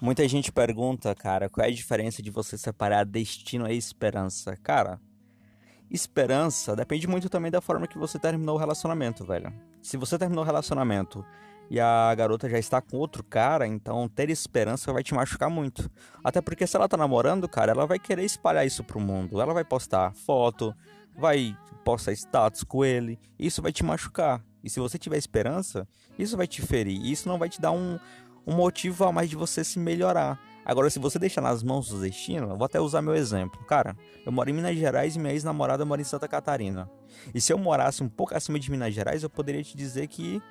Muita gente pergunta, cara, qual é a diferença de você separar destino e esperança? Cara, esperança depende muito também da forma que você terminou o relacionamento, velho. Se você terminou o relacionamento e a garota já está com outro cara, então ter esperança vai te machucar muito. Até porque se ela tá namorando, cara, ela vai querer espalhar isso pro mundo. Ela vai postar foto, vai postar status com ele, isso vai te machucar. E se você tiver esperança, isso vai te ferir. Isso não vai te dar um, um motivo a mais de você se melhorar. Agora, se você deixar nas mãos do destino, eu vou até usar meu exemplo. Cara, eu moro em Minas Gerais e minha ex-namorada mora em Santa Catarina. E se eu morasse um pouco acima de Minas Gerais, eu poderia te dizer que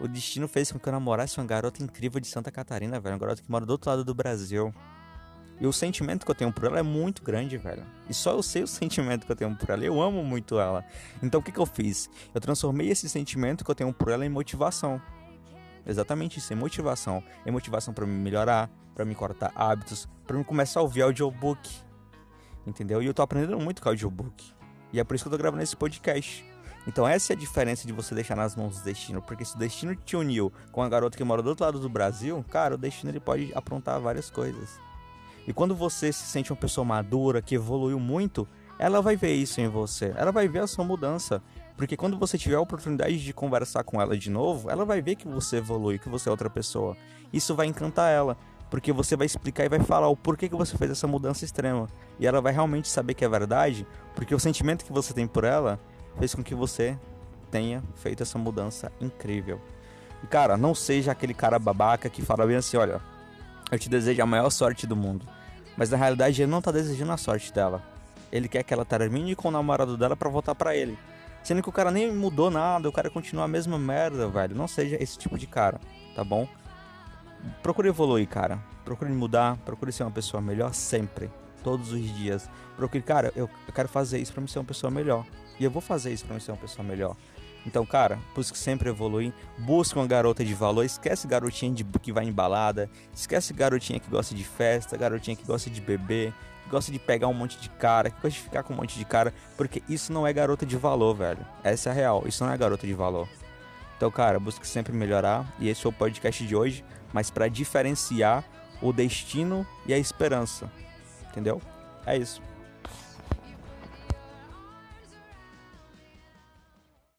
o destino fez com que eu namorasse uma garota incrível de Santa Catarina, velho. Uma garota que mora do outro lado do Brasil. E o sentimento que eu tenho por ela é muito grande, velho. E só eu sei o sentimento que eu tenho por ela. Eu amo muito ela. Então o que, que eu fiz? Eu transformei esse sentimento que eu tenho por ela em motivação. Exatamente isso, é motivação. É motivação para me melhorar, para me cortar hábitos, para me começar a ouvir audiobook. Entendeu? E eu tô aprendendo muito com audiobook. E é por isso que eu tô gravando esse podcast. Então essa é a diferença de você deixar nas mãos do destino, porque se o destino te uniu com a garota que mora do outro lado do Brasil, cara, o destino ele pode aprontar várias coisas. E quando você se sente uma pessoa madura, que evoluiu muito, ela vai ver isso em você. Ela vai ver a sua mudança. Porque quando você tiver a oportunidade de conversar com ela de novo, ela vai ver que você evolui, que você é outra pessoa. Isso vai encantar ela, porque você vai explicar e vai falar o porquê que você fez essa mudança extrema. E ela vai realmente saber que é verdade, porque o sentimento que você tem por ela fez com que você tenha feito essa mudança incrível. E cara, não seja aquele cara babaca que fala bem assim, olha, eu te desejo a maior sorte do mundo. Mas na realidade ele não tá desejando a sorte dela. Ele quer que ela termine com o namorado dela para voltar para ele. Sendo que o cara nem mudou nada, o cara continua a mesma merda, velho. Não seja esse tipo de cara, tá bom? Procure evoluir, cara. Procure mudar, procure ser uma pessoa melhor sempre. Todos os dias. Procure, cara, eu, quero fazer isso pra me ser uma pessoa melhor. E eu vou fazer isso pra me ser uma pessoa melhor. Então, cara, busque sempre evoluir. Busque uma garota de valor. Esquece garotinha de, que vai em balada. Esquece garotinha que gosta de festa. Garotinha que gosta de beber que gosta de pegar um monte de cara, que gosta de ficar com um monte de cara, porque isso não é garota de valor, velho. Essa é a real, isso não é garota de valor. Então, cara, busque sempre melhorar e esse é o podcast de hoje, mas para diferenciar o destino e a esperança. Entendeu? É isso.